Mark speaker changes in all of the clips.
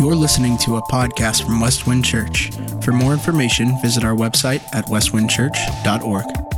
Speaker 1: You're listening to a podcast from Westwind Church. For more information, visit our website at westwindchurch.org.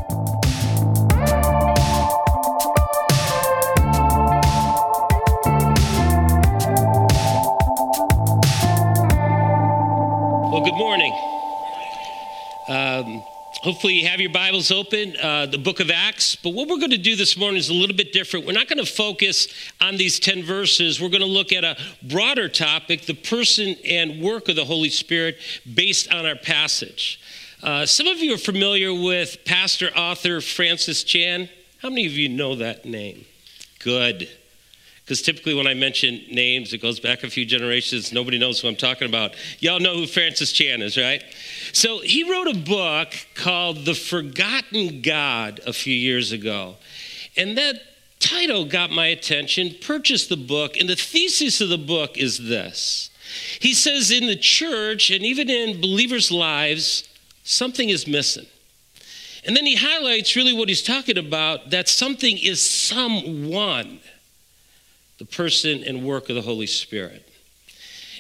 Speaker 2: hopefully, you have your Bibles open, uh, the book of Acts. But what we're going to do this morning is a little bit different. We're not going to focus on these 10 verses. We're going to look at a broader topic the person and work of the Holy Spirit based on our passage. Uh, some of you are familiar with pastor author Francis Chan. How many of you know that name? Good because typically when I mention names, it goes back a few generations. Nobody knows who I'm talking about. Y'all know who Francis Chan is, right? So he wrote a book called The Forgotten God a few years ago. And that title got my attention, purchased the book, and the thesis of the book is this. He says in the church and even in believers' lives, something is missing. And then he highlights really what he's talking about that something is someone the person and work of the Holy Spirit.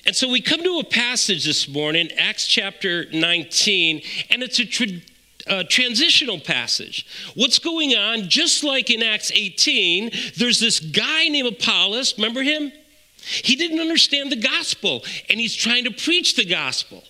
Speaker 2: And so we come to a passage this morning, Acts chapter 19, and it's a tra- uh, transitional passage. What's going on? Just like in Acts 18, there's this guy named Apollos, remember him? He didn't understand the gospel, and he's trying to preach the gospel.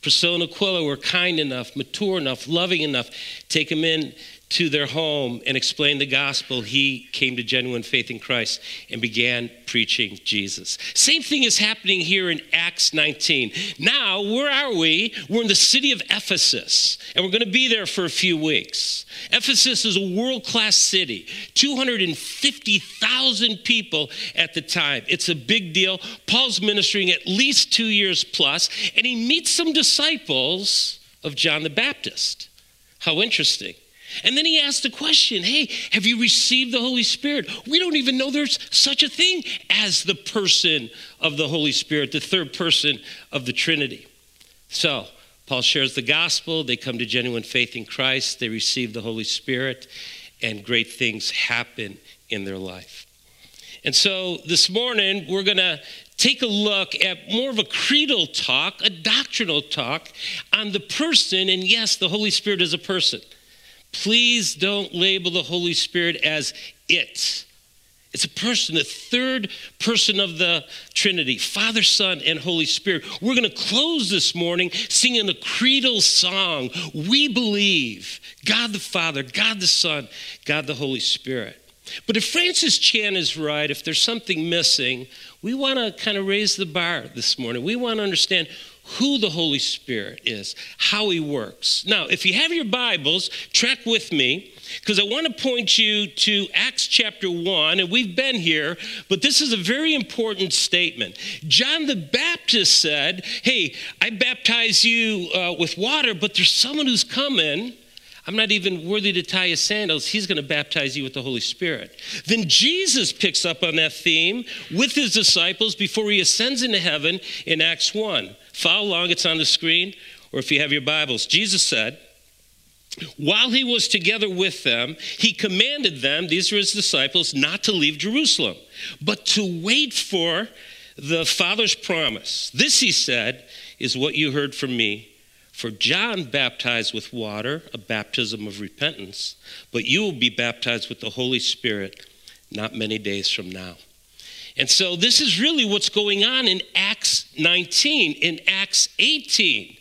Speaker 2: Priscilla and Aquila were kind enough, mature enough, loving enough, take him in to their home and explained the gospel, he came to genuine faith in Christ and began preaching Jesus. Same thing is happening here in Acts 19. Now, where are we? We're in the city of Ephesus, and we're going to be there for a few weeks. Ephesus is a world class city, 250,000 people at the time. It's a big deal. Paul's ministering at least two years plus, and he meets some disciples of John the Baptist. How interesting. And then he asked the question Hey, have you received the Holy Spirit? We don't even know there's such a thing as the person of the Holy Spirit, the third person of the Trinity. So, Paul shares the gospel. They come to genuine faith in Christ. They receive the Holy Spirit, and great things happen in their life. And so this morning, we're going to take a look at more of a creedal talk, a doctrinal talk on the person, and yes, the Holy Spirit is a person. Please don't label the Holy Spirit as it. It's a person, the third person of the Trinity, Father, Son, and Holy Spirit. We're going to close this morning singing the creedal song. We believe God the Father, God the Son, God the Holy Spirit. But if Francis Chan is right, if there's something missing, we want to kind of raise the bar this morning. We want to understand who the Holy Spirit is, how he works. Now, if you have your Bibles, track with me because I want to point you to Acts chapter 1, and we've been here, but this is a very important statement. John the Baptist said, Hey, I baptize you uh, with water, but there's someone who's coming. I'm not even worthy to tie his sandals. He's going to baptize you with the Holy Spirit. Then Jesus picks up on that theme with his disciples before he ascends into heaven in Acts 1. Follow along, it's on the screen, or if you have your Bibles. Jesus said, while he was together with them, he commanded them, these were his disciples, not to leave Jerusalem, but to wait for the Father's promise. This, he said, is what you heard from me. For John baptized with water, a baptism of repentance, but you will be baptized with the Holy Spirit not many days from now. And so this is really what's going on in Acts 19, in Acts 18.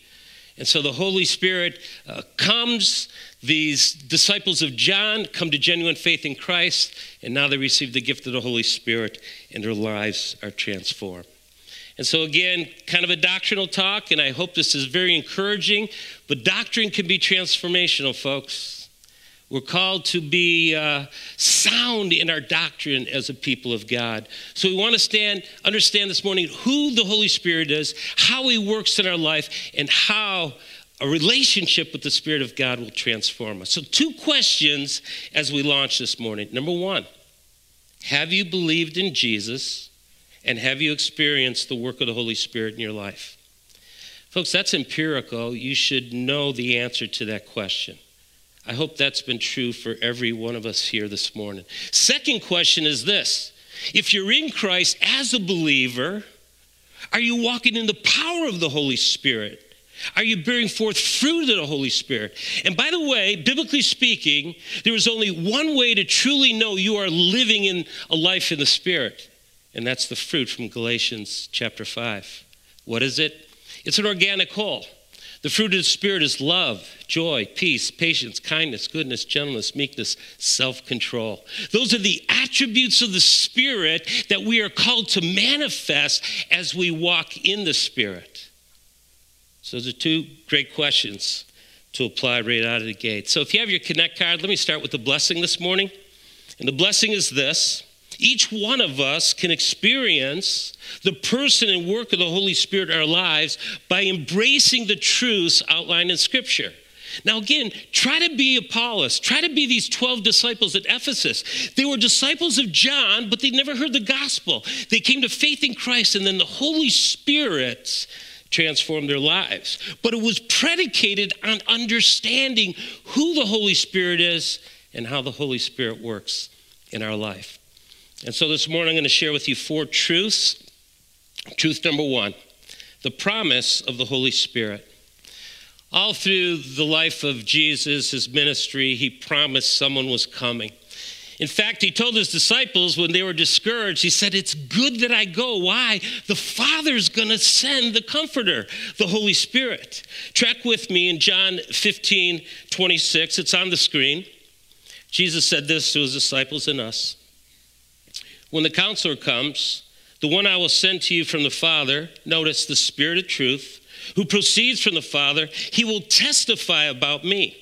Speaker 2: And so the Holy Spirit uh, comes, these disciples of John come to genuine faith in Christ, and now they receive the gift of the Holy Spirit, and their lives are transformed. And so, again, kind of a doctrinal talk, and I hope this is very encouraging, but doctrine can be transformational, folks. We're called to be uh, sound in our doctrine as a people of God. So we want to stand, understand this morning who the Holy Spirit is, how He works in our life, and how a relationship with the Spirit of God will transform us. So, two questions as we launch this morning. Number one, have you believed in Jesus? And have you experienced the work of the Holy Spirit in your life? Folks, that's empirical. You should know the answer to that question. I hope that's been true for every one of us here this morning. Second question is this If you're in Christ as a believer, Are you walking in the power of the Holy Spirit? Are you bearing forth fruit of the Holy Spirit? And by the way, biblically speaking, there is only one way to truly know you are living in a life in the Spirit, and that's the fruit from Galatians chapter 5. What is it? It's an organic whole. The fruit of the Spirit is love, joy, peace, patience, kindness, goodness, gentleness, meekness, self control. Those are the attributes of the Spirit that we are called to manifest as we walk in the Spirit. So, those are two great questions to apply right out of the gate. So, if you have your Connect card, let me start with the blessing this morning. And the blessing is this each one of us can experience the person and work of the Holy Spirit in our lives by embracing the truths outlined in Scripture. Now, again, try to be Apollos. Try to be these 12 disciples at Ephesus. They were disciples of John, but they never heard the gospel. They came to faith in Christ, and then the Holy Spirit transformed their lives. But it was predicated on understanding who the Holy Spirit is and how the Holy Spirit works in our life. And so this morning I'm going to share with you four truths. Truth number one the promise of the Holy Spirit. All through the life of Jesus, his ministry, he promised someone was coming. In fact, he told his disciples when they were discouraged, he said, It's good that I go. Why? The Father's going to send the Comforter, the Holy Spirit. Track with me in John 15 26. It's on the screen. Jesus said this to his disciples and us when the counselor comes, the one I will send to you from the Father, notice the Spirit of truth, who proceeds from the Father, he will testify about me.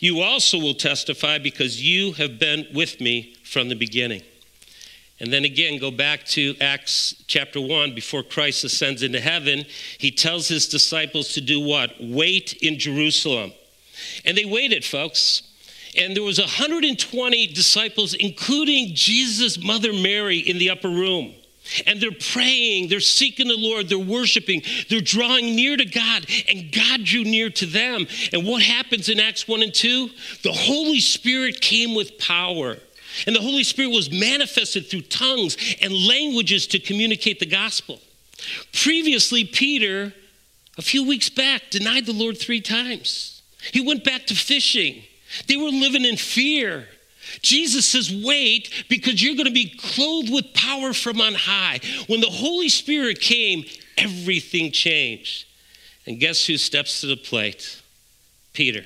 Speaker 2: You also will testify because you have been with me from the beginning. And then again, go back to Acts chapter 1. Before Christ ascends into heaven, he tells his disciples to do what? Wait in Jerusalem. And they waited, folks and there was 120 disciples including jesus mother mary in the upper room. And they're praying they're seeking the lord they're worshiping they're drawing near to god and god drew near to them. And what happens in acts 1 and 2 the holy spirit came with power. And the holy spirit was manifested through tongues and languages to communicate the gospel. Previously peter a few weeks back denied the lord three times. He went back to fishing they were living in fear. Jesus says, wait, because you're going to be clothed with power from on high. When the Holy Spirit came, everything changed. And guess who steps to the plate? Peter,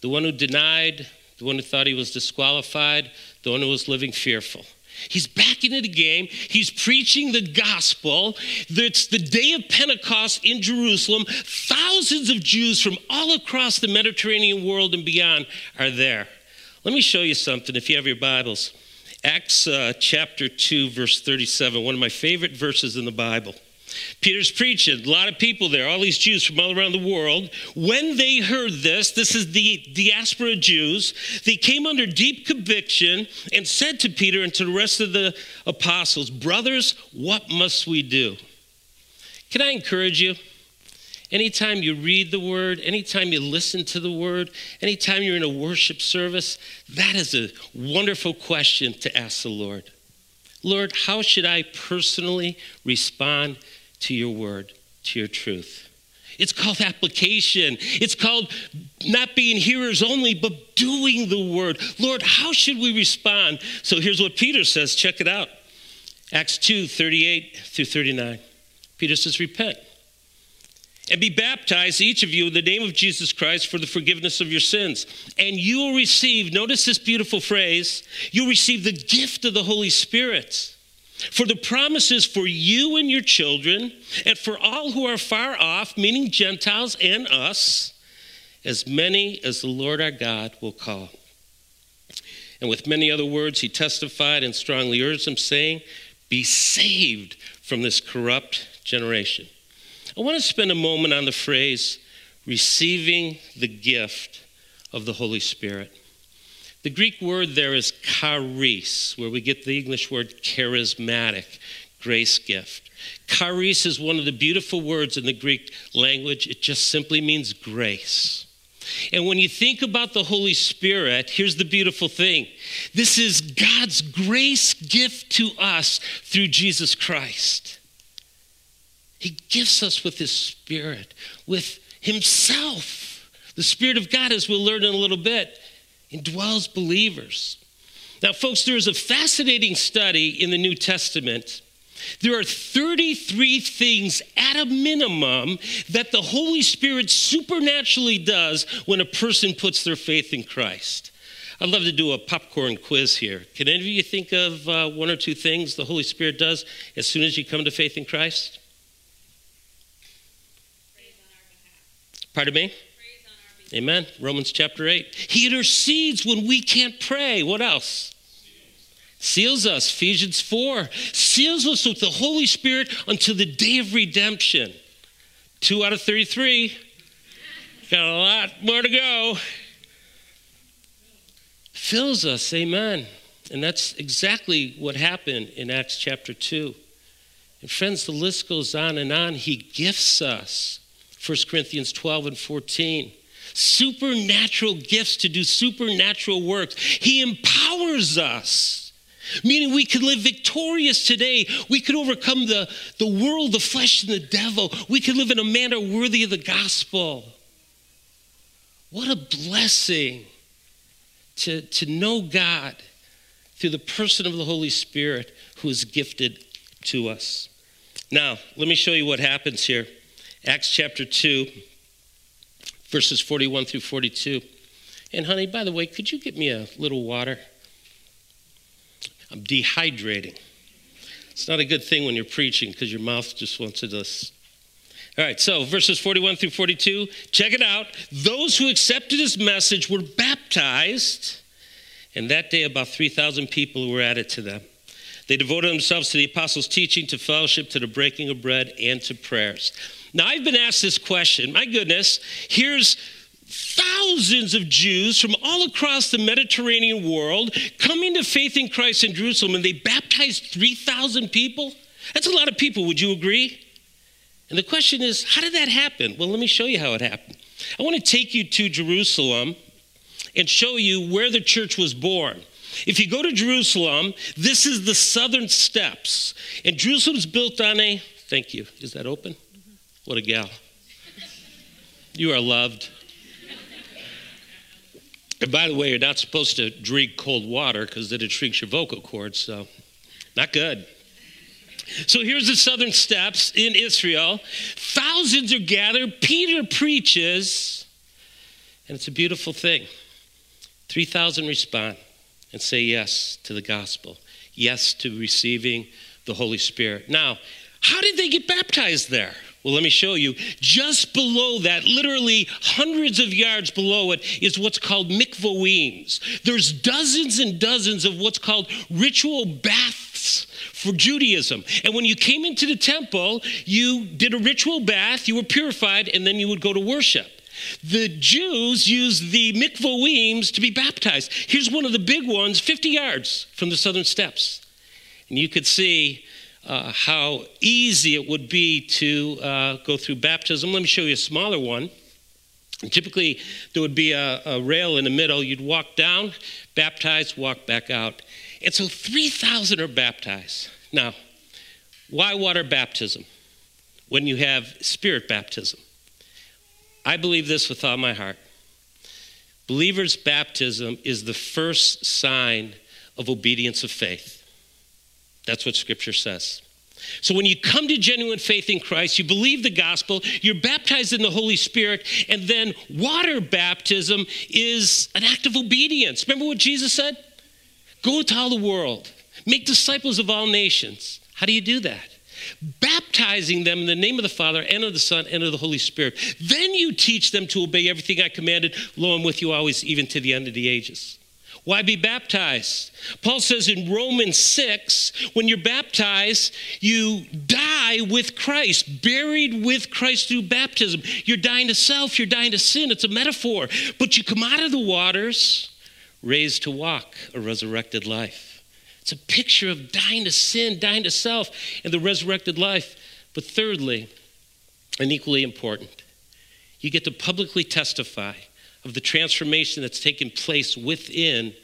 Speaker 2: the one who denied, the one who thought he was disqualified, the one who was living fearful. He's back into the game. He's preaching the gospel. It's the day of Pentecost in Jerusalem. Thousands of Jews from all across the Mediterranean world and beyond are there. Let me show you something if you have your Bibles. Acts uh, chapter 2, verse 37, one of my favorite verses in the Bible. Peter's preaching, a lot of people there, all these Jews from all around the world. When they heard this, this is the diaspora Jews, they came under deep conviction and said to Peter and to the rest of the apostles, Brothers, what must we do? Can I encourage you? Anytime you read the word, anytime you listen to the word, anytime you're in a worship service, that is a wonderful question to ask the Lord. Lord, how should I personally respond to your word, to your truth. It's called application. It's called not being hearers only, but doing the word. Lord, how should we respond? So here's what Peter says. Check it out Acts 2 38 through 39. Peter says, Repent and be baptized, each of you, in the name of Jesus Christ for the forgiveness of your sins. And you will receive, notice this beautiful phrase, you'll receive the gift of the Holy Spirit. For the promises for you and your children, and for all who are far off, meaning Gentiles and us, as many as the Lord our God will call. And with many other words, he testified and strongly urged them, saying, Be saved from this corrupt generation. I want to spend a moment on the phrase, receiving the gift of the Holy Spirit. The Greek word there is charis, where we get the English word charismatic, grace gift. Charis is one of the beautiful words in the Greek language. It just simply means grace. And when you think about the Holy Spirit, here's the beautiful thing this is God's grace gift to us through Jesus Christ. He gifts us with His Spirit, with Himself. The Spirit of God, as we'll learn in a little bit, indwells believers. Now, folks, there is a fascinating study in the New Testament. There are 33 things at a minimum that the Holy Spirit supernaturally does when a person puts their faith in Christ. I'd love to do a popcorn quiz here. Can any of you think of uh, one or two things the Holy Spirit does as soon as you come to faith in Christ? Pardon me? Amen. Romans chapter 8. He intercedes when we can't pray. What else? Seals us. Ephesians 4. Seals us with the Holy Spirit until the day of redemption. Two out of 33. Got a lot more to go. Fills us. Amen. And that's exactly what happened in Acts chapter 2. And friends, the list goes on and on. He gifts us. 1 Corinthians 12 and 14 supernatural gifts to do supernatural works. He empowers us, meaning we can live victorious today. We can overcome the, the world, the flesh, and the devil. We can live in a manner worthy of the gospel. What a blessing to, to know God through the person of the Holy Spirit who is gifted to us. Now, let me show you what happens here. Acts chapter 2 verses 41 through 42. And, honey, by the way, could you get me a little water? I'm dehydrating. It's not a good thing when you're preaching because your mouth just wants to just. All right, so verses 41 through 42, check it out. Those who accepted his message were baptized, and that day about 3,000 people were added to them. They devoted themselves to the apostles' teaching, to fellowship, to the breaking of bread, and to prayers. Now, I've been asked this question. My goodness, here's thousands of Jews from all across the Mediterranean world coming to faith in Christ in Jerusalem, and they baptized 3,000 people. That's a lot of people, would you agree? And the question is, how did that happen? Well, let me show you how it happened. I want to take you to Jerusalem and show you where the church was born. If you go to Jerusalem, this is the southern steps. And Jerusalem's built on a, thank you, is that open? What a gal. You are loved. And by the way, you're not supposed to drink cold water because then it shrinks your vocal cords, so not good. So here's the southern steps in Israel. Thousands are gathered. Peter preaches, and it's a beautiful thing. 3,000 respond and say yes to the gospel, yes to receiving the Holy Spirit. Now, how did they get baptized there? Well, let me show you. Just below that, literally hundreds of yards below it, is what's called mikvoims. There's dozens and dozens of what's called ritual baths for Judaism. And when you came into the temple, you did a ritual bath, you were purified, and then you would go to worship. The Jews used the mikvoims to be baptized. Here's one of the big ones, 50 yards from the southern steps. And you could see uh, how easy it would be to uh, go through baptism. Let me show you a smaller one. Typically, there would be a, a, rail in the middle. You'd walk down, baptize, walk back out. And so 3,000 are baptized. Now, why water baptism when you have spirit baptism? I believe this with all my heart. Believer's baptism is the first sign of obedience of faith. That's what Scripture says. So when you come to genuine faith in Christ, you believe the gospel, you're baptized in the Holy Spirit, and then water baptism is an act of obedience. Remember what Jesus said? Go to all the world, make disciples of all nations. How do you do that? Baptizing them in the name of the Father and of the Son and of the Holy Spirit. Then you teach them to obey everything I commanded. Lo, I'm with you always, even to the end of the ages. Why be baptized? Paul says in Romans 6 when you're baptized, you die with Christ, buried with Christ through baptism. You're dying to self, you're dying to sin. It's a metaphor. But you come out of the waters, raised to walk a resurrected life. It's a picture of dying to sin, dying to self, and the resurrected life. But thirdly, and equally important, you get to publicly testify of the transformation that's taken place within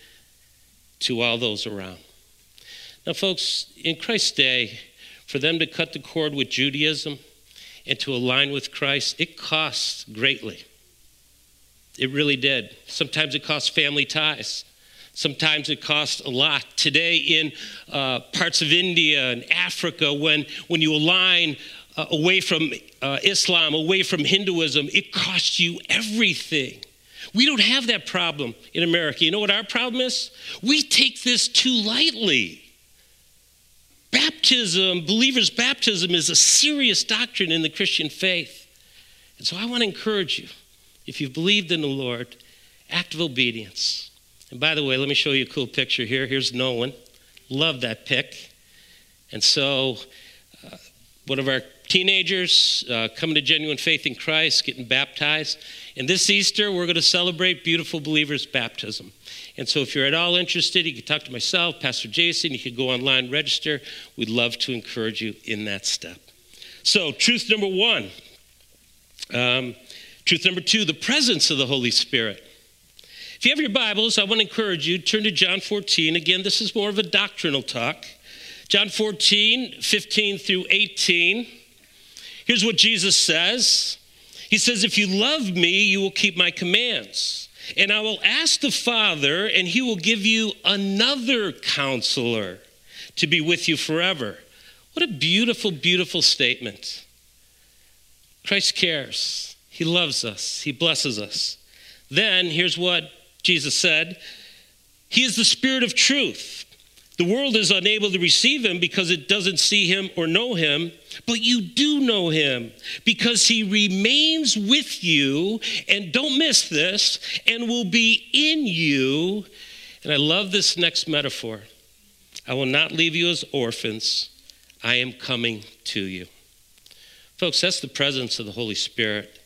Speaker 2: to all those around. Now, folks, in Christ's day, for them to cut the cord with Judaism, and to align with Christ, it costs greatly. It really did. Sometimes it costs family ties. Sometimes it costs a lot. Today, in uh, parts of India and Africa, when, when you align uh, away from uh, Islam, away from Hinduism, it costs you everything. We don't have that problem in America. You know what our problem is? We take this too lightly. Baptism, believers' baptism, is a serious doctrine in the Christian faith. And so I want to encourage you if you've believed in the Lord, act of obedience. And by the way, let me show you a cool picture here. Here's Nolan. Love that pic. And so, uh, one of our teenagers uh, coming to genuine faith in Christ, getting baptized. And this Easter, we're going to celebrate beautiful believers' baptism. And so, if you're at all interested, you can talk to myself, Pastor Jason. You can go online, register. We'd love to encourage you in that step. So, truth number one. Um, truth number two the presence of the Holy Spirit. If you have your Bibles, I want to encourage you, turn to John 14. Again, this is more of a doctrinal talk. John 14, 15 through 18. Here's what Jesus says He says, If you love me, you will keep my commands. And I will ask the Father, and he will give you another counselor to be with you forever. What a beautiful, beautiful statement. Christ cares. He loves us. He blesses us. Then, here's what Jesus said He is the Spirit of truth. The world is unable to receive him because it doesn't see him or know him, but you do know him because he remains with you, and don't miss this, and will be in you. And I love this next metaphor I will not leave you as orphans, I am coming to you. Folks, that's the presence of the Holy Spirit.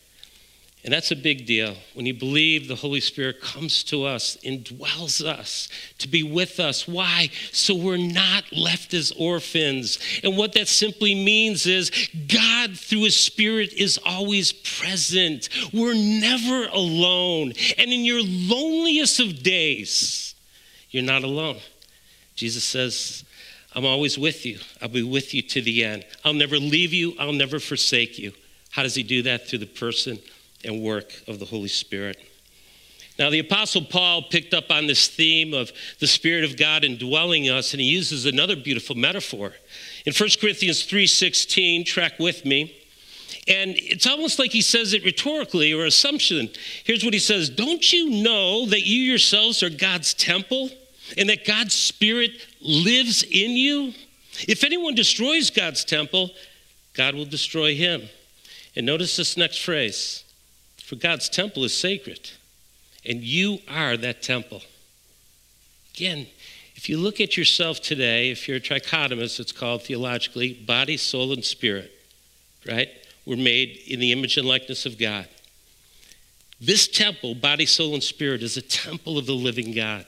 Speaker 2: And that's a big deal. When you believe the Holy Spirit comes to us, indwells us to be with us. Why? So we're not left as orphans. And what that simply means is God, through His Spirit, is always present. We're never alone. And in your loneliest of days, you're not alone. Jesus says, I'm always with you. I'll be with you to the end. I'll never leave you. I'll never forsake you. How does He do that? Through the person and work of the Holy Spirit. Now, the Apostle Paul picked up on this theme of the Spirit of God indwelling us, and he uses another beautiful metaphor. In 1 Corinthians 3.16, track with me, and it's almost like he says it rhetorically or assumption. Here's what he says Don't you know that you yourselves are God's temple and that God's Spirit lives in you? If anyone destroys God's temple, God will destroy him. And notice this next phrase for God's temple is sacred, and you are that temple. Again, if you look at yourself today, if you're a trichotomist, it's called theologically body, soul, and spirit, right? We're made in the image and likeness of God. This temple, body, soul, and spirit, is a temple of the living God.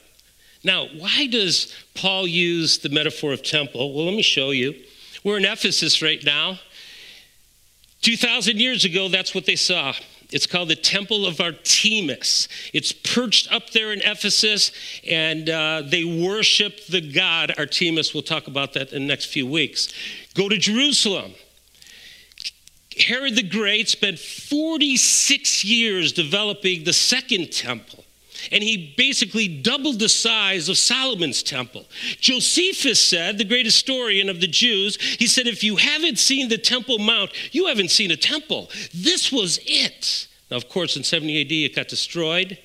Speaker 2: Now, why does Paul use the metaphor of temple? Well, let me show you. We're in Ephesus right now. 2,000 years ago, that's what they saw. It's called the Temple of Artemis. It's perched up there in Ephesus, and uh, they worship the god Artemis. We'll talk about that in the next few weeks. Go to Jerusalem. Herod the Great spent 46 years developing the second temple and he basically doubled the size of Solomon's temple. Josephus said, the great historian of the Jews, he said, if you haven't seen the Temple Mount, you haven't seen a temple. This was it. Now, of course, in 70 AD, it got destroyed.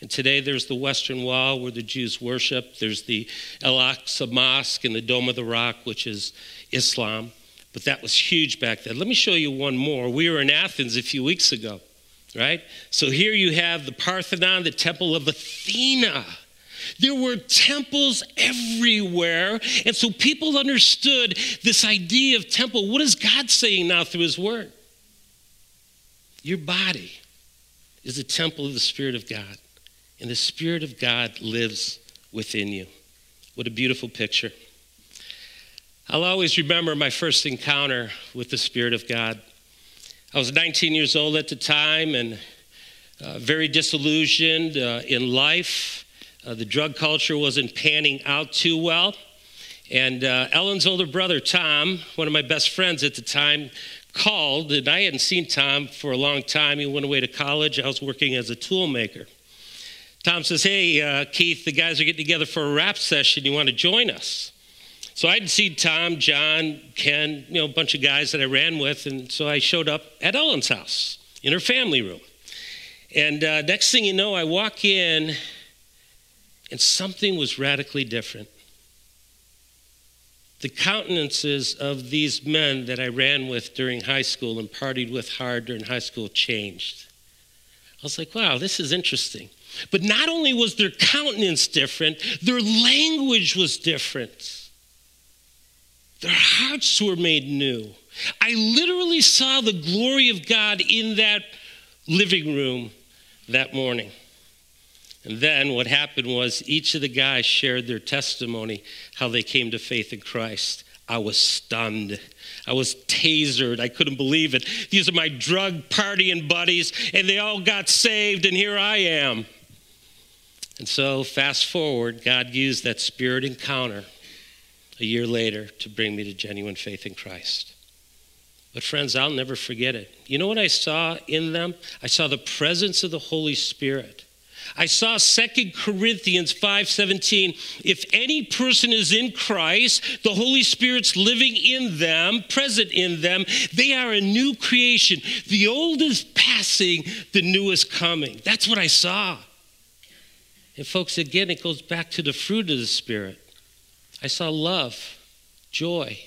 Speaker 2: And today there's the Western Wall where the Jews worship. There's the Al Aqsa Mosque and the Dome of the Rock, which is Islam. But that was huge back then. Let me show you one more. We were in Athens a few weeks ago right? So here you have the Parthenon, the temple of Athena. There were temples everywhere. And so people understood this idea of temple. What is God saying now through his word? Your body is a temple of the Spirit of God, and the Spirit of God lives within you. What a beautiful picture. I'll always remember my first encounter with the Spirit of God. I was 19 years old at the time and uh, very disillusioned uh, in life. Uh, the drug culture wasn't panning out too well. And uh, Ellen's older brother, Tom, one of my best friends at the time, called, and I hadn't seen Tom for a long time. He went away to college. I was working as a tool maker. Tom says, Hey, uh, Keith, the guys are getting together for a rap session. You want to join us? So I'd see Tom, John, Ken, you know, a bunch of guys that I ran with. And so I showed up at Ellen's house in her family room. And uh, next thing you know, I walk in and something was radically different. The countenances of these men that I ran with during high school and partied with hard during high school changed. I was like, wow, this is interesting. But not only was their countenance different, their language was different. Their hearts were made new. I literally saw the glory of God in that living room that morning. And then what happened was each of the guys shared their testimony, how they came to faith in Christ. I was stunned. I was tasered. I couldn't believe it. These are my drug partying buddies, and they all got saved, and here I am. And so, fast forward, God used that spirit encounter a year later to bring me to genuine faith in Christ. But, friends, I'll never forget it. You know what I saw in them? I saw the presence of the Holy Spirit. I saw 2 Corinthians 5:17, if any person is in Christ, the Holy Spirit's living in them, present in them, they are a new creation. The old is passing, the new is coming. That's what I saw. And, folks, again, it goes back to the fruit of the Spirit. I saw love, joy,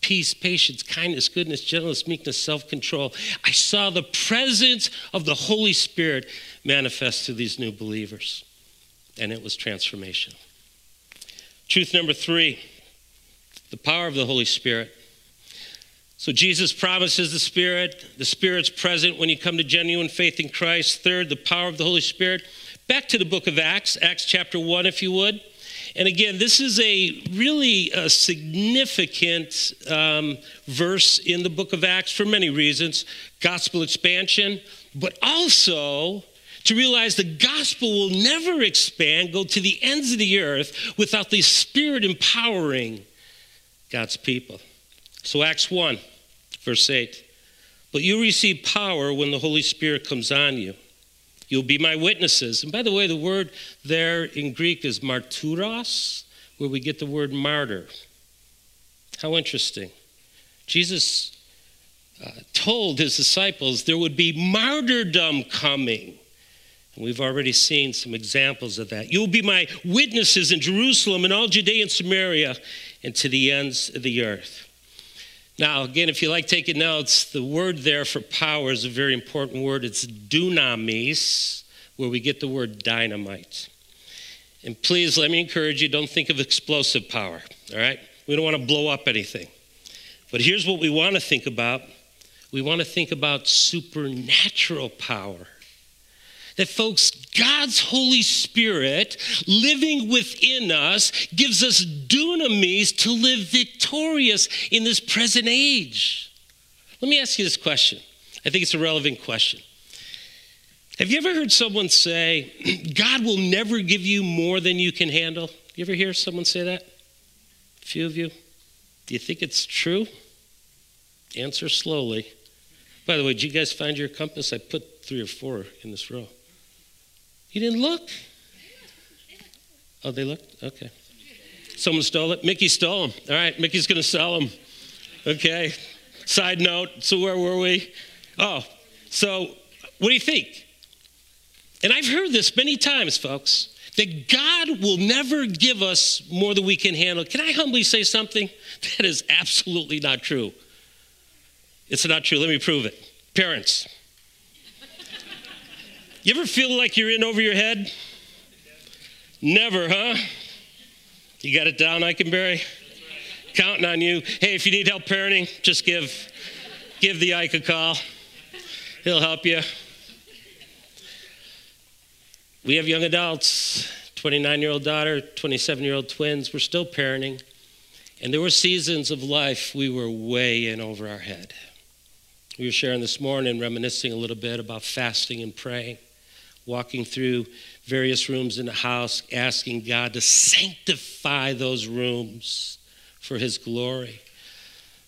Speaker 2: peace, patience, kindness, goodness, gentleness, meekness, self control. I saw the presence of the Holy Spirit manifest to these new believers, and it was transformational. Truth number three the power of the Holy Spirit. So Jesus promises the Spirit. The Spirit's present when you come to genuine faith in Christ. Third, the power of the Holy Spirit. Back to the book of Acts, Acts chapter 1, if you would. And again, this is a really a significant um, verse in the book of Acts for many reasons gospel expansion, but also to realize the gospel will never expand, go to the ends of the earth without the Spirit empowering God's people. So, Acts 1, verse 8. But you receive power when the Holy Spirit comes on you You'll be my witnesses. And by the way, the word there in Greek is marturos, where we get the word martyr. How interesting. Jesus uh, told his disciples there would be martyrdom coming. And we've already seen some examples of that. You'll be my witnesses in Jerusalem and all Judea and Samaria and to the ends of the earth. Now, again, if you like taking notes, the word there for power is a very important word. It's dunamis, where we get the word dynamite. And please let me encourage you don't think of explosive power, all right? We don't want to blow up anything. But here's what we want to think about we want to think about supernatural power. That, folks, God's Holy Spirit living within us gives us dunamis to live victorious in this present age. Let me ask you this question. I think it's a relevant question. Have you ever heard someone say, God will never give you more than you can handle? You ever hear someone say that? A few of you? Do you think it's true? Answer slowly. By the way, did you guys find your compass? I put three or four in this row. You didn't look? Oh, they looked? Okay. Someone stole it? Mickey stole them. All right, Mickey's going to sell them. Okay. Side note, so where were we? Oh, so what do you think? And I've heard this many times, folks, that God will never give us more than we can handle. Can I humbly say something? That is absolutely not true. It's not true. Let me prove it. Parents, you ever feel like you're in over your head? Never, huh? You got it down, Eikenberry? Counting on you. Hey, if you need help parenting, just give give the Ike a call. He'll help you. We have young adults, 29 year old daughter, 27 year old twins. We're still parenting. And there were seasons of life we were way in over our head. We were sharing this morning, reminiscing a little bit about fasting and praying walking through various rooms in the house, asking God to sanctify those rooms for His glory.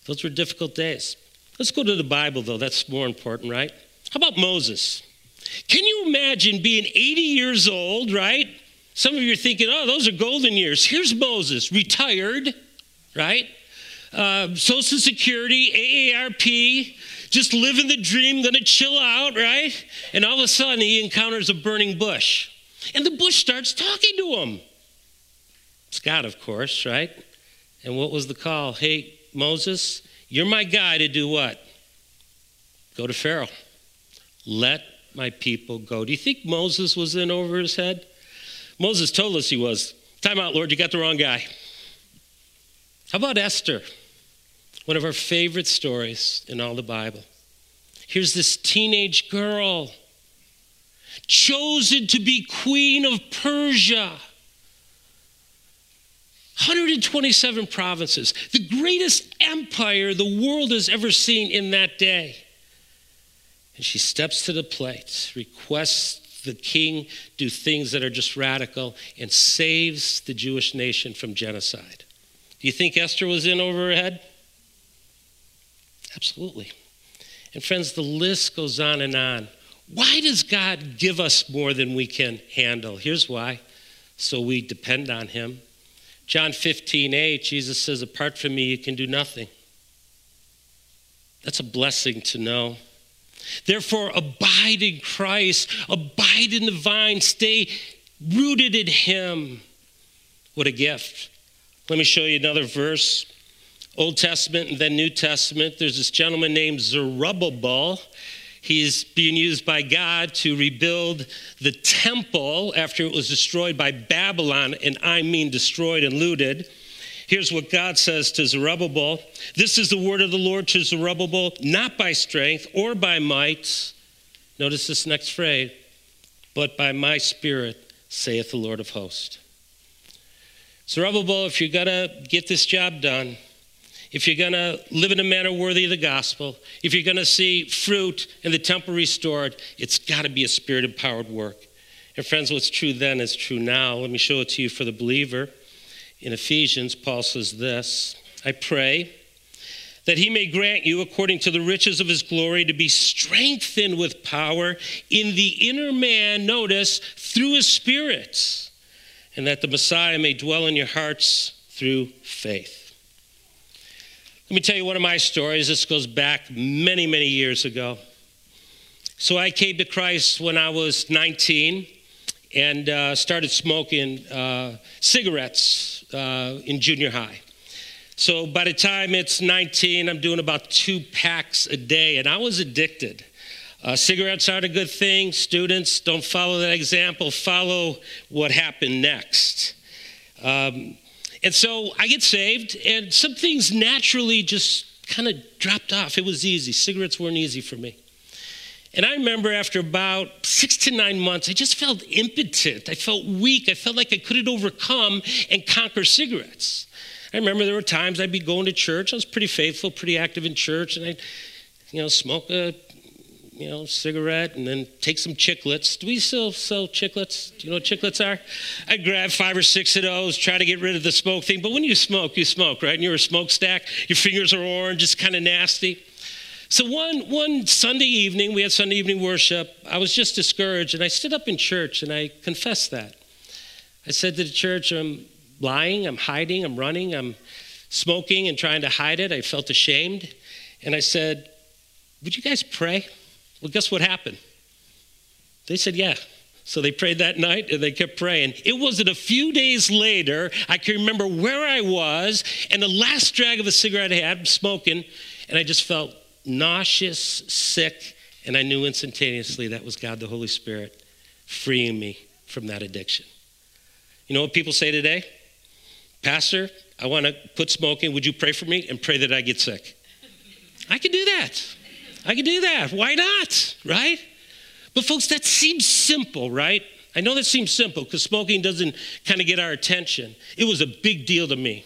Speaker 2: Those were difficult days. Let's go to the Bible, though. That's more important, right? How about Moses? Can you imagine being 80 years old, right? Some of you are thinking, oh, those are golden years. Here's Moses, retired, right? Uh, Social Security, AARP, just living the dream, gonna chill out, right? And all of a sudden, he encounters a burning bush. And the bush starts talking to him. It's God, of course, right? And what was the call? Hey, Moses, you're my guy to do what? Go to Pharaoh. Let my people go. Do you think Moses was in over his head? Moses told us he was. Time out, Lord, you got the wrong guy. How about Esther? One of our favorite stories in all the Bible. Here's this teenage girl chosen to be queen of Persia. 127 provinces, the greatest empire the world has ever seen in that day. And she steps to the plate, requests the king do things that are just radical, and saves the Jewish nation from genocide. Do you think Esther was in over her head? Absolutely. And friends, the list goes on and on. Why does God give us more than we can handle? Here's why so we depend on Him. John 15, 8, Jesus says, Apart from me, you can do nothing. That's a blessing to know. Therefore, abide in Christ, abide in the vine, stay rooted in Him. What a gift. Let me show you another verse. Old Testament and then New Testament. There's this gentleman named Zerubbabel. He's being used by God to rebuild the temple after it was destroyed by Babylon, and I mean destroyed and looted. Here's what God says to Zerubbabel This is the word of the Lord to Zerubbabel, not by strength or by might. Notice this next phrase, but by my spirit, saith the Lord of hosts. Zerubbabel, if you're going to get this job done, if you're going to live in a manner worthy of the gospel, if you're going to see fruit and the temple restored, it's got to be a spirit empowered work. And friends, what's true then is true now. Let me show it to you for the believer. In Ephesians, Paul says this I pray that he may grant you, according to the riches of his glory, to be strengthened with power in the inner man, notice, through his spirit, and that the Messiah may dwell in your hearts through faith. Let me tell you one of my stories. This goes back many, many years ago. So I came to Christ when I was 19 and uh, started smoking uh, cigarettes uh, in junior high. So by the time it's 19, I'm doing about two packs a day, and I was addicted. Uh, cigarettes aren't a good thing. Students, don't follow that example, follow what happened next. Um, and so I get saved, and some things naturally just kind of dropped off. It was easy. Cigarettes weren't easy for me. And I remember after about six to nine months, I just felt impotent. I felt weak. I felt like I couldn't overcome and conquer cigarettes. I remember there were times I'd be going to church. I was pretty faithful, pretty active in church, and I'd, you know, smoke a you know, cigarette and then take some chiclets. Do we still sell chiclets? Do you know what chiclets are? I'd grab five or six of those, try to get rid of the smoke thing. But when you smoke, you smoke, right? And you're a smokestack, your fingers are orange, it's kind of nasty. So one, one Sunday evening, we had Sunday evening worship. I was just discouraged, and I stood up in church and I confessed that. I said to the church, I'm lying, I'm hiding, I'm running, I'm smoking and trying to hide it. I felt ashamed. And I said, Would you guys pray? Well, guess what happened? They said, Yeah. So they prayed that night and they kept praying. It wasn't a few days later, I can remember where I was and the last drag of a cigarette I had, smoking, and I just felt nauseous, sick, and I knew instantaneously that was God the Holy Spirit freeing me from that addiction. You know what people say today? Pastor, I want to quit smoking. Would you pray for me and pray that I get sick? I can do that. I can do that. Why not? Right? But, folks, that seems simple, right? I know that seems simple because smoking doesn't kind of get our attention. It was a big deal to me.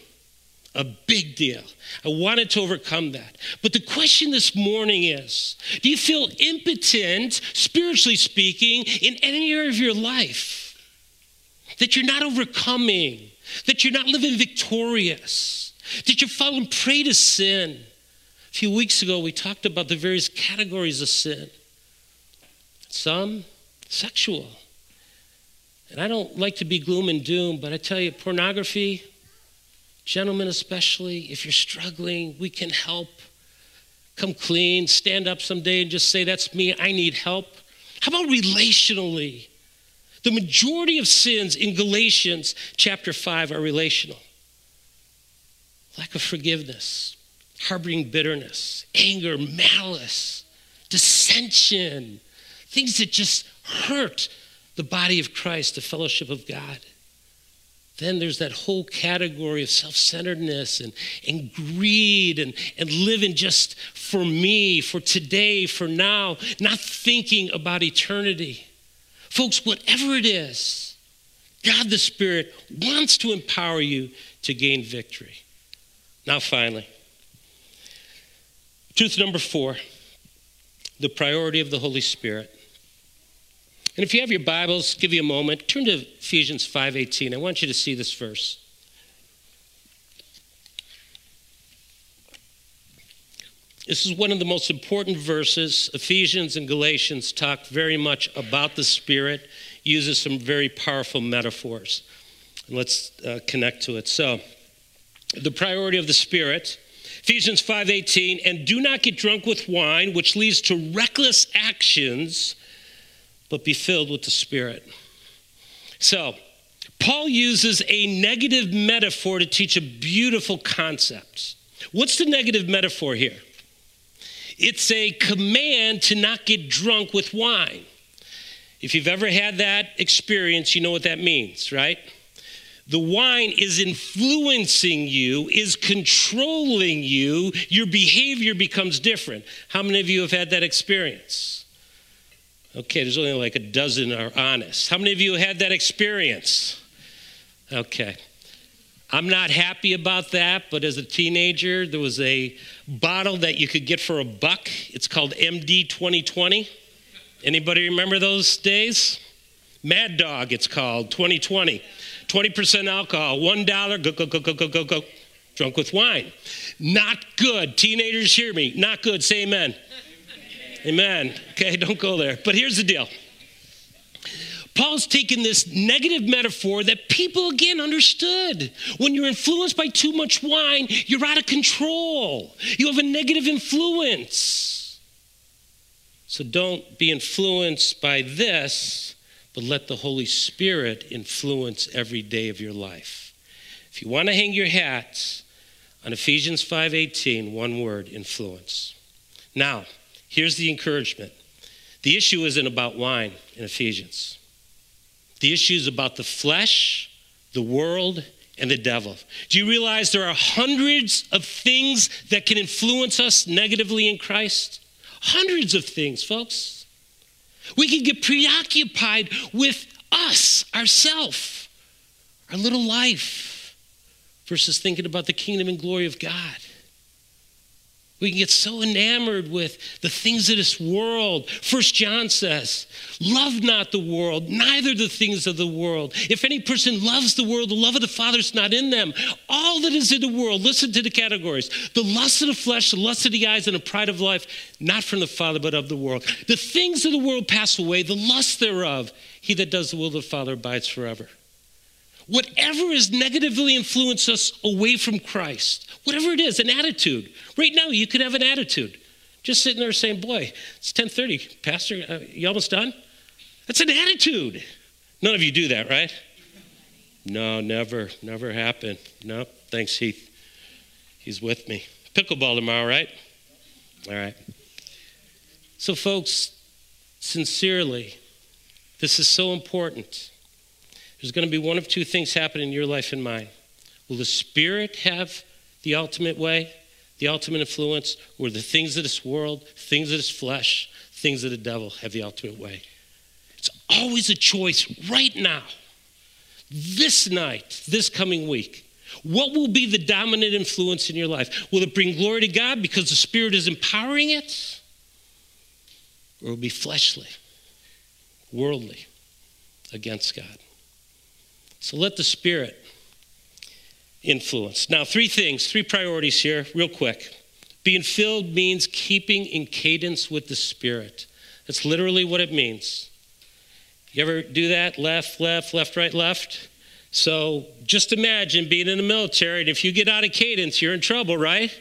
Speaker 2: A big deal. I wanted to overcome that. But the question this morning is do you feel impotent, spiritually speaking, in any area of your life? That you're not overcoming, that you're not living victorious, that you're falling prey to sin? A few weeks ago, we talked about the various categories of sin. Some sexual. And I don't like to be gloom and doom, but I tell you, pornography, gentlemen especially, if you're struggling, we can help. Come clean, stand up someday and just say, That's me, I need help. How about relationally? The majority of sins in Galatians chapter 5 are relational lack of forgiveness, harboring bitterness, anger, malice, dissension, things that just hurt the body of Christ, the fellowship of God. Then there's that whole category of self centeredness and, and greed and, and living just for me, for today, for now, not thinking about eternity. Folks, whatever it is, God the Spirit wants to empower you to gain victory. Now, finally, truth number four the priority of the Holy Spirit. And if you have your Bibles, give you a moment, turn to Ephesians 5:18. I want you to see this verse. This is one of the most important verses. Ephesians and Galatians talk very much about the Spirit, uses some very powerful metaphors. Let's uh, connect to it. So, the priority of the Spirit. Ephesians 5:18, and do not get drunk with wine, which leads to reckless actions, but be filled with the Spirit. So, Paul uses a negative metaphor to teach a beautiful concept. What's the negative metaphor here? It's a command to not get drunk with wine. If you've ever had that experience, you know what that means, right? The wine is influencing you, is controlling you, your behavior becomes different. How many of you have had that experience? Okay, there's only like a dozen are honest. How many of you had that experience? Okay. I'm not happy about that, but as a teenager, there was a bottle that you could get for a buck. It's called MD 2020. Anybody remember those days? Mad Dog, it's called 2020. 20% alcohol, $1, go, go, go, go, go, go, go. Drunk with wine. Not good. Teenagers, hear me. Not good. Say amen. Amen. Okay, don't go there. But here's the deal. Paul's taken this negative metaphor that people again understood. When you're influenced by too much wine, you're out of control. You have a negative influence. So don't be influenced by this but let the Holy Spirit influence every day of your life. If you want to hang your hat on Ephesians 5:18, one word, influence. Now, here's the encouragement. The issue isn't about wine in Ephesians. The issue is about the flesh, the world, and the devil. Do you realize there are hundreds of things that can influence us negatively in Christ? Hundreds of things, folks. We can get preoccupied with us, ourself, our little life, versus thinking about the kingdom and glory of God. We can get so enamored with the things of this world. First John says, Love not the world, neither the things of the world. If any person loves the world, the love of the Father is not in them. All that is in the world, listen to the categories the lust of the flesh, the lust of the eyes, and the pride of life, not from the Father, but of the world. The things of the world pass away, the lust thereof. He that does the will of the Father abides forever whatever has negatively influenced us away from Christ, whatever it is, an attitude. Right now, you could have an attitude. Just sitting there saying, boy, it's 1030. Pastor, uh, you almost done? That's an attitude. None of you do that, right? No, never, never happened. No, thanks, Heath. He's with me. Pickleball tomorrow, right? All right. So, folks, sincerely, this is so important. There's going to be one of two things happen in your life and mine. Will the Spirit have the ultimate way, the ultimate influence, or the things of this world, things of this flesh, things of the devil have the ultimate way? It's always a choice right now, this night, this coming week. What will be the dominant influence in your life? Will it bring glory to God because the Spirit is empowering it? Or will it be fleshly, worldly, against God? So let the Spirit influence. Now, three things, three priorities here, real quick. Being filled means keeping in cadence with the Spirit. That's literally what it means. You ever do that? Left, left, left, right, left? So just imagine being in the military, and if you get out of cadence, you're in trouble, right?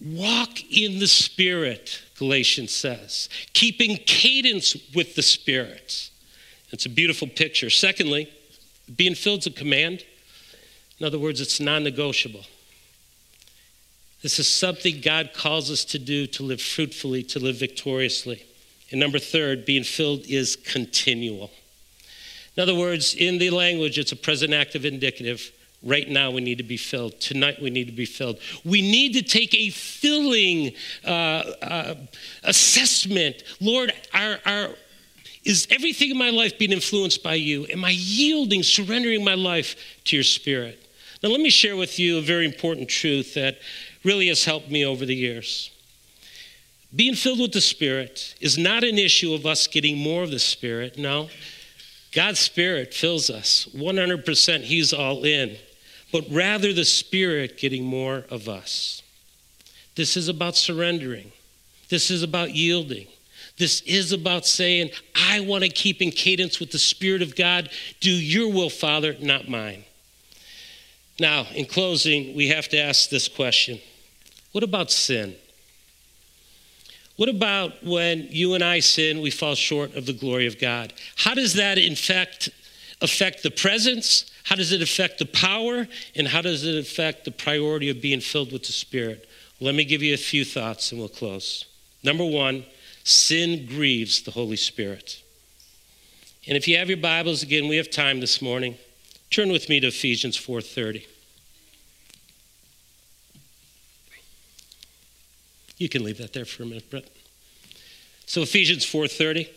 Speaker 2: Walk in the Spirit, Galatians says, keeping cadence with the Spirit. It's a beautiful picture. Secondly, being filled is a command. In other words, it's non negotiable. This is something God calls us to do to live fruitfully, to live victoriously. And number third, being filled is continual. In other words, in the language, it's a present active indicative. Right now, we need to be filled. Tonight, we need to be filled. We need to take a filling uh, uh, assessment. Lord, our, our, is everything in my life being influenced by you? Am I yielding, surrendering my life to your spirit? Now, let me share with you a very important truth that really has helped me over the years. Being filled with the Spirit is not an issue of us getting more of the Spirit. No. God's Spirit fills us 100%, He's all in. But rather, the Spirit getting more of us. This is about surrendering, this is about yielding. This is about saying, I want to keep in cadence with the Spirit of God. Do your will, Father, not mine. Now, in closing, we have to ask this question What about sin? What about when you and I sin, we fall short of the glory of God? How does that in fact affect the presence? How does it affect the power? And how does it affect the priority of being filled with the Spirit? Let me give you a few thoughts and we'll close. Number one, sin grieves the Holy Spirit. And if you have your Bibles again, we have time this morning. Turn with me to Ephesians 4:30. You can leave that there for a minute, Brett. So Ephesians 4:30.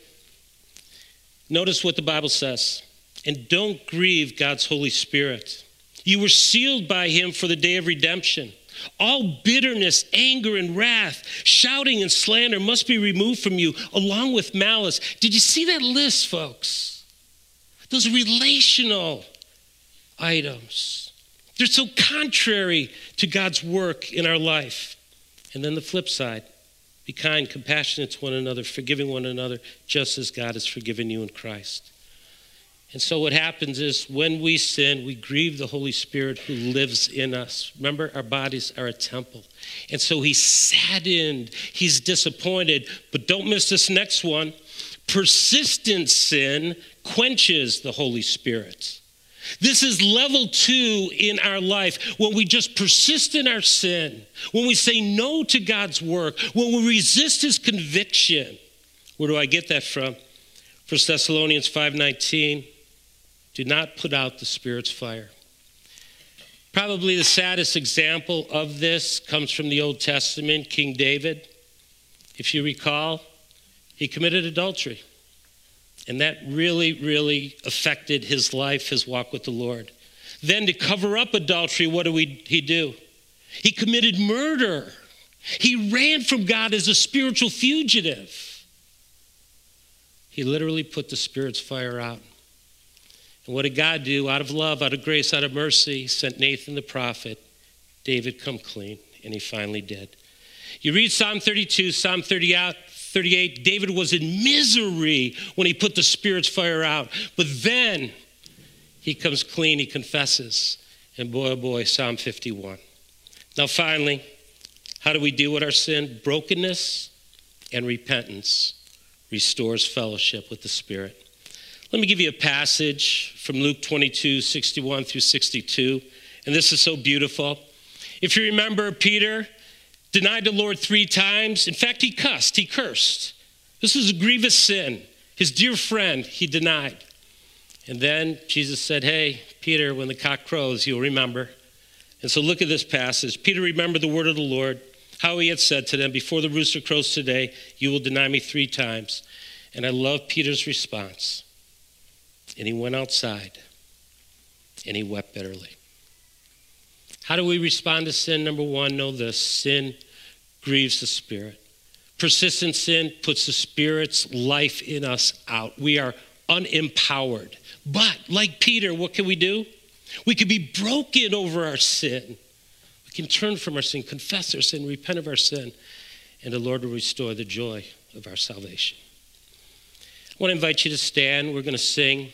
Speaker 2: Notice what the Bible says. And don't grieve God's Holy Spirit. You were sealed by him for the day of redemption. All bitterness, anger, and wrath, shouting and slander must be removed from you, along with malice. Did you see that list, folks? Those relational items. They're so contrary to God's work in our life. And then the flip side be kind, compassionate to one another, forgiving one another, just as God has forgiven you in Christ. And so, what happens is when we sin, we grieve the Holy Spirit who lives in us. Remember, our bodies are a temple. And so, he's saddened, he's disappointed. But don't miss this next one persistent sin quenches the Holy Spirit. This is level two in our life when we just persist in our sin, when we say no to God's work, when we resist his conviction. Where do I get that from? 1 Thessalonians 5:19. Do not put out the Spirit's fire. Probably the saddest example of this comes from the Old Testament, King David. If you recall, he committed adultery. And that really, really affected his life, his walk with the Lord. Then, to cover up adultery, what did he do? He committed murder. He ran from God as a spiritual fugitive. He literally put the Spirit's fire out. And what did God do? Out of love, out of grace, out of mercy, sent Nathan the prophet. David come clean, and he finally did. You read Psalm 32, Psalm 30 out, 38, David was in misery when he put the Spirit's fire out. But then he comes clean, he confesses. And boy, oh boy, Psalm 51. Now, finally, how do we deal with our sin? Brokenness and repentance restores fellowship with the Spirit. Let me give you a passage from Luke 22, 61 through 62. And this is so beautiful. If you remember, Peter denied the Lord three times. In fact, he cussed, he cursed. This was a grievous sin. His dear friend, he denied. And then Jesus said, Hey, Peter, when the cock crows, you'll remember. And so look at this passage. Peter remembered the word of the Lord, how he had said to them, Before the rooster crows today, you will deny me three times. And I love Peter's response. And he went outside and he wept bitterly. How do we respond to sin? Number one, know this sin grieves the Spirit. Persistent sin puts the Spirit's life in us out. We are unempowered. But like Peter, what can we do? We can be broken over our sin. We We can turn from our sin, confess our sin, repent of our sin, and the Lord will restore the joy of our salvation. I want to invite you to stand. We're going to sing.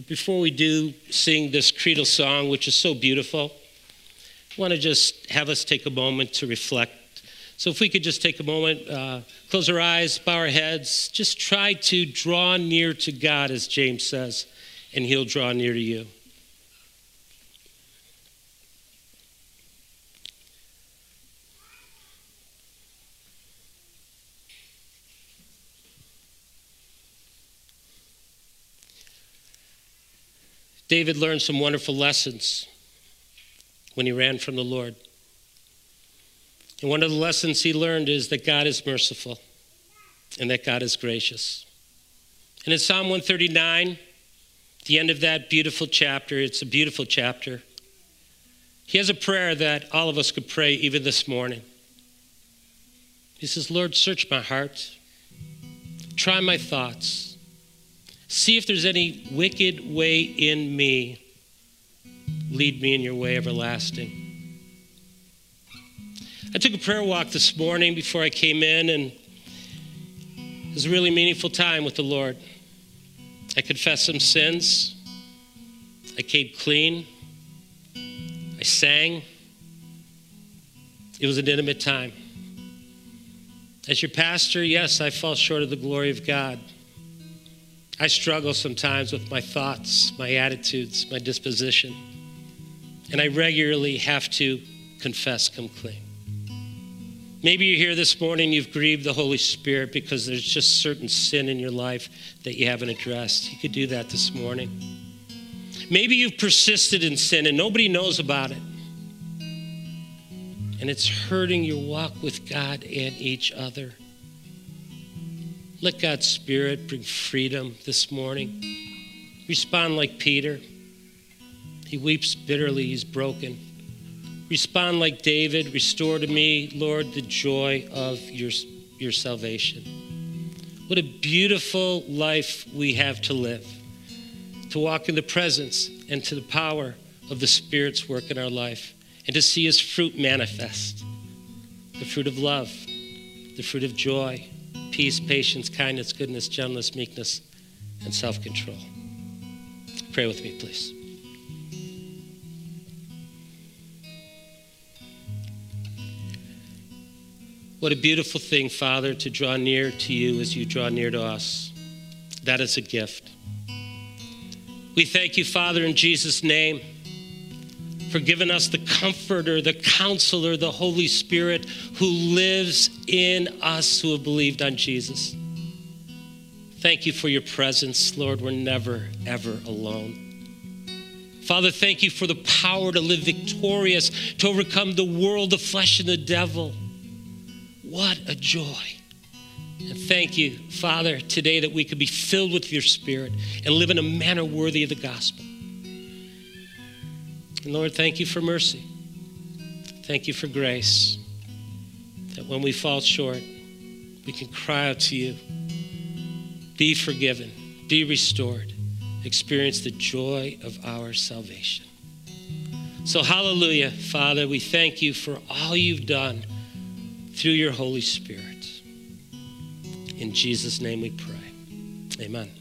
Speaker 2: But before we do sing this creedal song, which is so beautiful, I want to just have us take a moment to reflect. So, if we could just take a moment, uh, close our eyes, bow our heads, just try to draw near to God, as James says, and He'll draw near to you. David learned some wonderful lessons when he ran from the Lord. And one of the lessons he learned is that God is merciful and that God is gracious. And in Psalm 139, the end of that beautiful chapter, it's a beautiful chapter. He has a prayer that all of us could pray even this morning. He says, Lord, search my heart, try my thoughts See if there's any wicked way in me. Lead me in your way everlasting. I took a prayer walk this morning before I came in, and it was a really meaningful time with the Lord. I confessed some sins. I came clean. I sang. It was an intimate time. As your pastor, yes, I fall short of the glory of God. I struggle sometimes with my thoughts, my attitudes, my disposition. And I regularly have to confess, come clean. Maybe you're here this morning, you've grieved the Holy Spirit because there's just certain sin in your life that you haven't addressed. You could do that this morning. Maybe you've persisted in sin and nobody knows about it. And it's hurting your walk with God and each other. Let God's Spirit bring freedom this morning. Respond like Peter. He weeps bitterly, he's broken. Respond like David Restore to me, Lord, the joy of your, your salvation. What a beautiful life we have to live, to walk in the presence and to the power of the Spirit's work in our life, and to see His fruit manifest the fruit of love, the fruit of joy, peace, patience, kindness, goodness, gentleness, meekness, and self control. Pray with me, please. What a beautiful thing, Father, to draw near to you as you draw near to us. That is a gift. We thank you, Father, in Jesus' name for giving us the comforter, the counselor, the Holy Spirit who lives in us who have believed on Jesus. Thank you for your presence, Lord. We're never, ever alone. Father, thank you for the power to live victorious, to overcome the world, the flesh, and the devil. What a joy. And thank you, Father, today that we could be filled with your Spirit and live in a manner worthy of the gospel. And Lord, thank you for mercy. Thank you for grace. That when we fall short, we can cry out to you. Be forgiven, be restored, experience the joy of our salvation. So, hallelujah, Father, we thank you for all you've done through your Holy Spirit. In Jesus' name we pray. Amen.